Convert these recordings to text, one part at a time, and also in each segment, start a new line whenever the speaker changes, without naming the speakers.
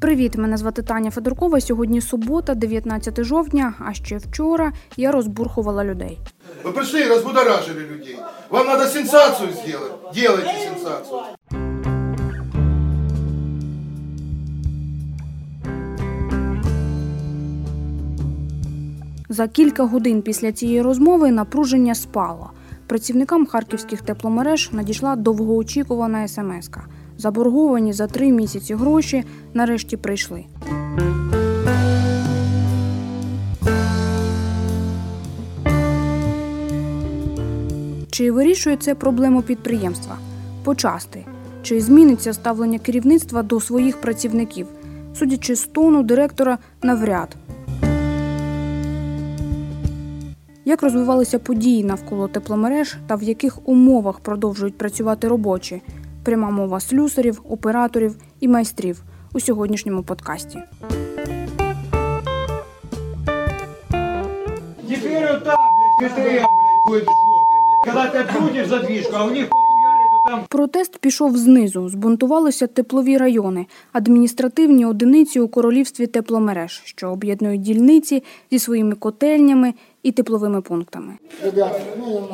Привіт, мене звати Таня Федоркова. Сьогодні субота, 19 жовтня. А ще вчора я розбурхувала людей.
Вы пришли и разбудоражили людей. Вам надо сенсацию сделать. Делайте сенсацию.
За кілька годин після цієї розмови напруження спало. Працівникам харківських тепломереж надійшла довгоочікувана смс-ка. Заборговані за три місяці гроші нарешті прийшли. Чи вирішує це проблему підприємства? Почасти. Чи зміниться ставлення керівництва до своїх працівників? Судячи з тону директора, навряд. Як розвивалися події навколо тепломереж та в яких умовах продовжують працювати робочі? Пряма мова слюсарів, операторів і майстрів у сьогоднішньому подкасті.
Теперь вот так, блядь, КТМ. Когда ты открутишь задвижку, а у них
Протест пішов знизу. Збунтувалися теплові райони, адміністративні одиниці у королівстві тепломереж, що об'єднують дільниці зі своїми котельнями і тепловими пунктами.
Ребята, ну.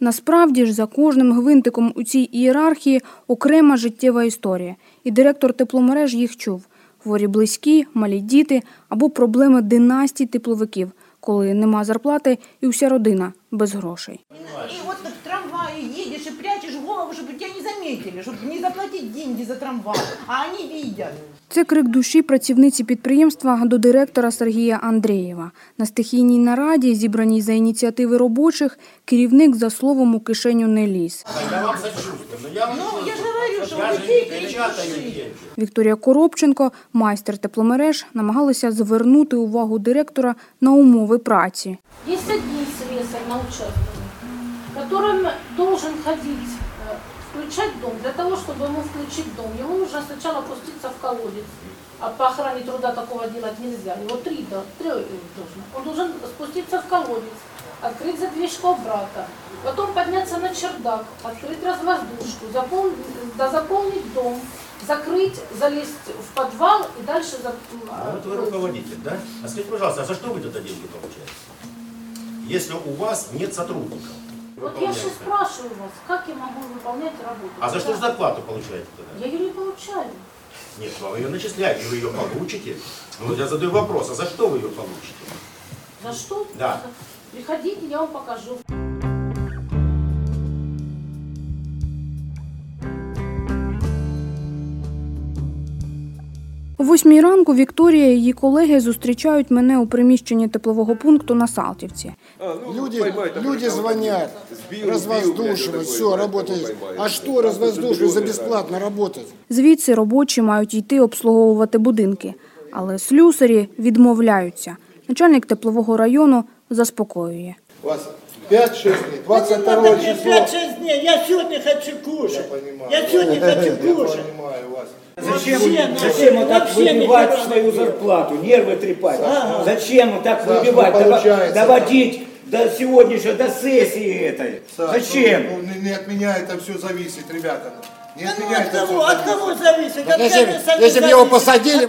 Насправді ж за кожним гвинтиком у цій ієрархії окрема життєва історія, і директор тепломереж їх чув: хворі близькі, малі діти або проблеми династій тепловиків, коли нема зарплати і вся родина без грошей.
И вот в трамвае едешь и прячешь голову, чтобы тебя не заметили, чтобы не заплатить деньги за трамвай. А они видят.
Це крик душі працівниці підприємства до директора Сергія Андрієва. На стихійній нараді, зібраній за ініціативи робочих, керівник за словом у кишеню не ліз.
Ну, я же говорю, что у людей крик души.
Вікторія Коробченко, майстер тепломереж, намагалася звернути увагу директора на умови праці.
Есть один слесарь на участке, которым должен ходить, э, включать дом. Для того, чтобы ему включить дом, ему нужно сначала опуститься в колодец. А по охране труда такого делать нельзя. Его три, да, три должен. Он должен спуститься в колодец, Открыть задвижку обратно, потом подняться на чердак, открыть развоздушку, запол- да, заполнить дом, закрыть, залезть в подвал и дальше... за-
А вот вы руководитель, да? А скажите, пожалуйста, а за что вы туда деньги получаете? Если у вас нет сотрудников.
Вот я сейчас спрашиваю вас, как я могу выполнять работу?
А за что же зарплату получаете тогда?
Я ее не получаю.
Нет, вам ее начисляют, и вы ее получите. Ну, я задаю вопрос, а за что вы ее получите?
За что?
Да.
Приходите, я вам покажу.
О восьмій ранку Вікторія і її колеги зустрічають мене у приміщенні теплового пункту на Салтівці.
Люди, люди звонят, развоздушивать, все, работает. А что развоздушивать за бесплатно работать?
Звідси робочі мають йти обслуговувати будинки, але слюсарі відмовляються. Начальник теплового району заспокоює.
У вас 5-6 дней, 22 число.
5-6 дней. Я сегодня хочу кушать.
понимаю.
Я сегодня хочу
Я
кушать.
понимаю вас.
Зачем,
Вообще,
зачем вот так
вообще
выбивать свою зарплату, нервы трепать? Зачем вот так
Саш,
выбивать,
ну,
дово-
получается,
доводить до сегодняшнего, до сессии этой?
Саш,
Зачем?
Ну, не, не от меня это все зависит, ребята. Не
Да
от
ну
меня
от
это
кого,
все
от кого зависит? От
Если,
меня сами
если бы его посадили,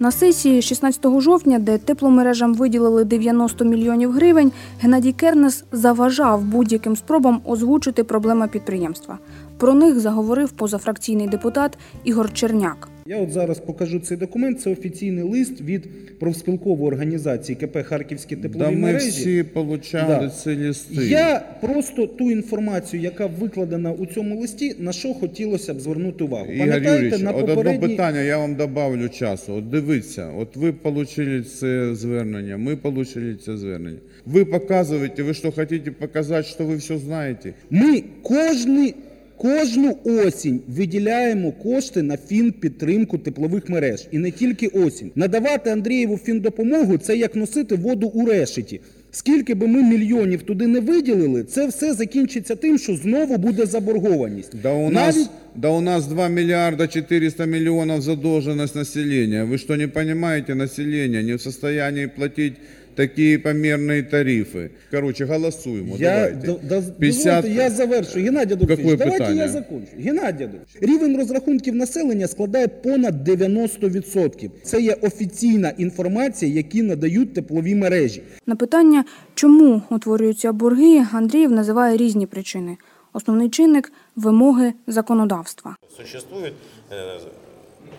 На сесії 16 жовтня, де тепломережам виділили 90 мільйонів гривень, Геннадій Кернес заважав будь-яким спробам озвучити проблеми підприємства. Про них заговорив позафракційний депутат Ігор Черняк.
Я от зараз покажу цей документ. Це офіційний лист від профспілкової організації КП Харківські теплові
Да ми всі получали
Да.
ці листи.
Я просто ту інформацію, яка викладена у цьому листі, на що хотілося б звернути увагу.
Ігор
Пам'ятаєте,
Юрійович,
на
от одне питання, я вам добавлю часу. От дивіться, от ви отримали це звернення, ми отримали це звернення. Ви показуєте, ви що хочете показати, що ви все знаєте?
Ми кожний, кожну осінь виділяємо кошти на фінпідтримку теплових мереж. І не тільки осінь. Надавати Андрієву фіндопомогу це як носити воду у решеті. Скільки би ми мільйонів туди не виділили, це все закінчиться тим, що знову буде заборгованість.
Да у,
Навіть-
нас, да у нас 2 миллиарда 400 миллионов задолженность населения. Вы что, не понимаете, население не в состоянии платить такие померные тарифы. Короче, голосуємо.
Я,
давайте.
да, да,
50
дозвольте, я завершу. Геннадій Адольфович,
Какое
давайте
питання?
я закончу. Геннадій Адольфович, рівень розрахунків населення складає понад 90%. Це є офіційна інформація, які надають теплові мережі.
На питання, чому утворюються борги, Андріїв називає різні причини. Основний чинник вимоги законодавства.
Существует э,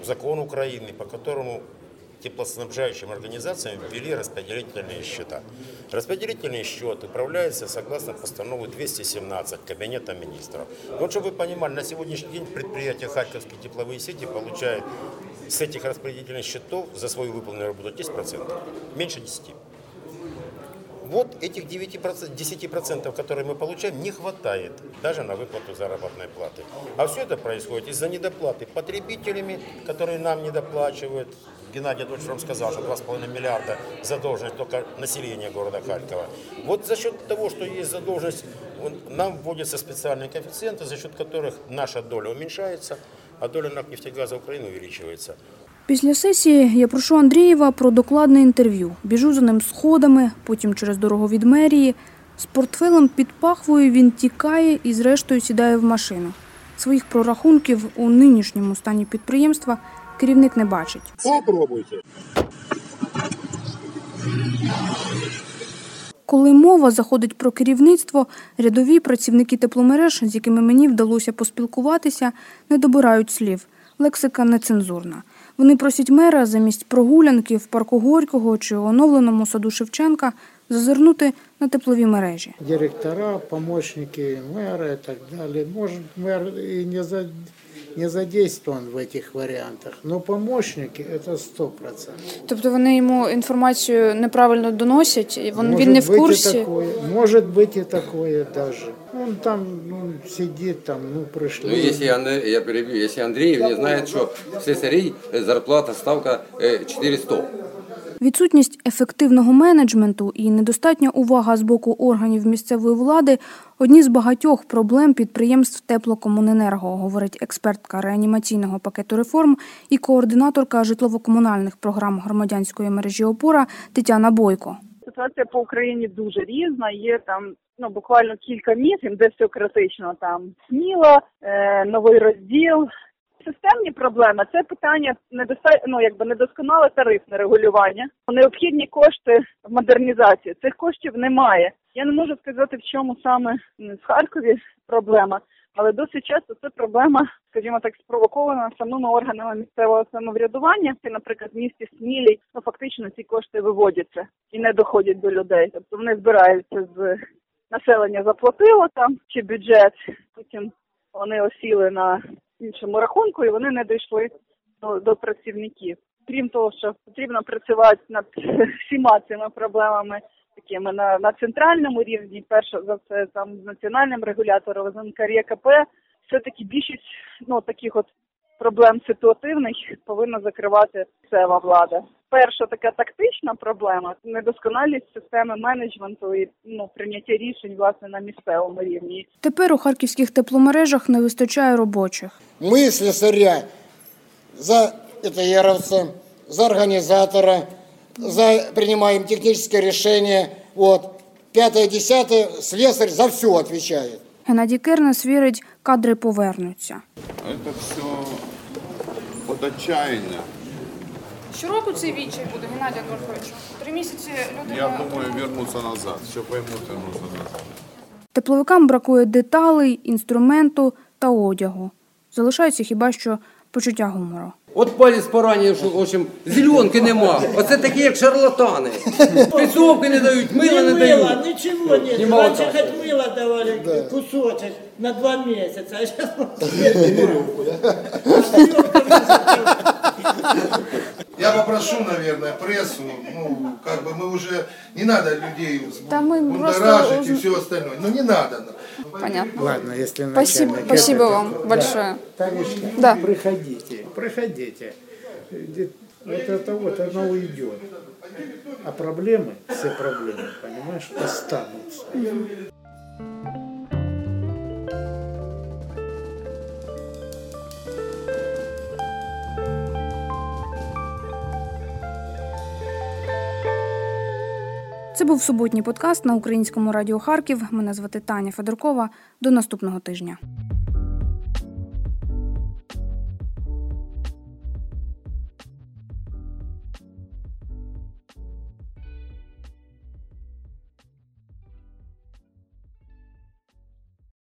закон Украины, по которому теплоснабжающим организациям ввели распределительные счета. Распределительный счет управляется согласно постанове 217 Кабинета министров. Вот чтобы вы понимали, на сегодняшний день предприятия Харьковские тепловые сети получают с этих распределительных счетов за свою выполненную работу 10%, меньше 10%. Вот этих 9%, 10%, которые мы получаем, не хватает даже на выплату заработной платы. А все это происходит из-за недоплаты потребителями, которые нам недоплачивают. Геннадий Адольфович вам сказал, что 2,5 миллиарда задолженность только населения города Харькова. Вот за счет того, что есть задолженность, вот нам вводятся специальные коэффициенты, за счет которых наша доля уменьшается, а доля НАК «Нефтегаза Украины» увеличивается.
Після сесії я прошу Андрієва про докладне інтерв'ю. Біжу за ним сходами, потім через дорогу від мерії. З портфелем під пахвою він тікає і зрештою сідає в машину. Своїх прорахунків у нинішньому стані підприємства керівник не бачить.
Попробуйте.
Коли мова заходить про керівництво, рядові працівники тепломереж, з якими мені вдалося поспілкуватися, не добирають слів. Лексика нецензурна. Вони просять мера замість прогулянки в парку Горького чи оновленому саду Шевченка зазирнути на теплові мережі.
Директора, помощники мэра и так далее. Может, мэр и не, за, не задействован в этих вариантах, но помощники это сто процентов.
Тобто вони йому інформацію неправильно доносять, і він,
Может
він не в
быть и
курсі.
такое, может быть и такое даже. Он там ну, сидит, там, ну, пришли.
Ну, если Андре- я перебью, если Андреев не знает, что в слесарей э, зарплата ставка э, 400.
Відсутність ефективного менеджменту і недостатня увага з боку органів місцевої влади одні з багатьох проблем підприємств Теплокомуненерго, говорить експертка реанімаційного пакету реформ і координаторка житлово-комунальних програм громадянської мережі опора Тетяна Бойко.
Ситуація по Україні дуже різна. Є там ну буквально кілька місць, де все критично. Там сміло, е, новий розділ. Системні проблеми це питання недоста... ну, якби недосконале тарифне регулювання. Необхідні кошти в модернізацію. Цих коштів немає. Я не можу сказати, в чому саме в Харкові проблема, але досить часто це проблема, скажімо так, спровокована самими органами місцевого самоврядування. Наприклад, в місті Смілій ну фактично ці кошти виводяться і не доходять до людей. Тобто вони збираються з населення заплатило там чи бюджет, потім вони осіли на іншому рахунку і вони не дійшли до, до працівників. Крім того, що потрібно працювати над всіма цими проблемами такими на, на центральному рівні, перше за все там з національним регулятором, з НКРЄКП, все-таки більшість ну таких от проблем ситуативних повинна закривати місцева влада Перша така тактична проблема недосконалість системи менеджменту і ну прийняття рішень власне на місцевому рівні.
Тепер у харківських тепломережах не вистачає робочих.
Мы, слесаря, за это яровца, за организатора, за принимаем техническое решение. Вот. Пятое, десятое, слесарь за все отвечает.
Геннадій Кернес вірить, кадри повернуться.
Это все от отчаяния.
Щороку цей відчай буде, Геннадій Адольфович. Три місяці
Я думаю, вернуться назад. Все поймут, вернуться назад.
Тепловикам бракує деталей, інструменту та одягу. Залишається хіба що почуття гумору.
От палець поранений, що, в общем, зеленки нема. Оце такі, як шарлатани. Спецовки не дають, мила не
Не
дають.
мыло, ничего нет.
Не
Раньше
молока.
хоть мыло давали кусочек на два месяца, а сейчас
Я попрошу, наверное, прессу, ну, как бы мы уже, не надо людей
Да
будоражить
просто
и все остальное. Ну, не надо.
Понятно.
Ладно, если
Спасибо- спасибо вам
да.
большое.
Танечка,
Да.
приходите, приходите. Вот это вот оно уйдет. А проблемы, все проблемы, понимаешь, останутся.
Це був суботній подкаст на українському радіо Харків. Мене звати Таня Федоркова. До наступного тижня.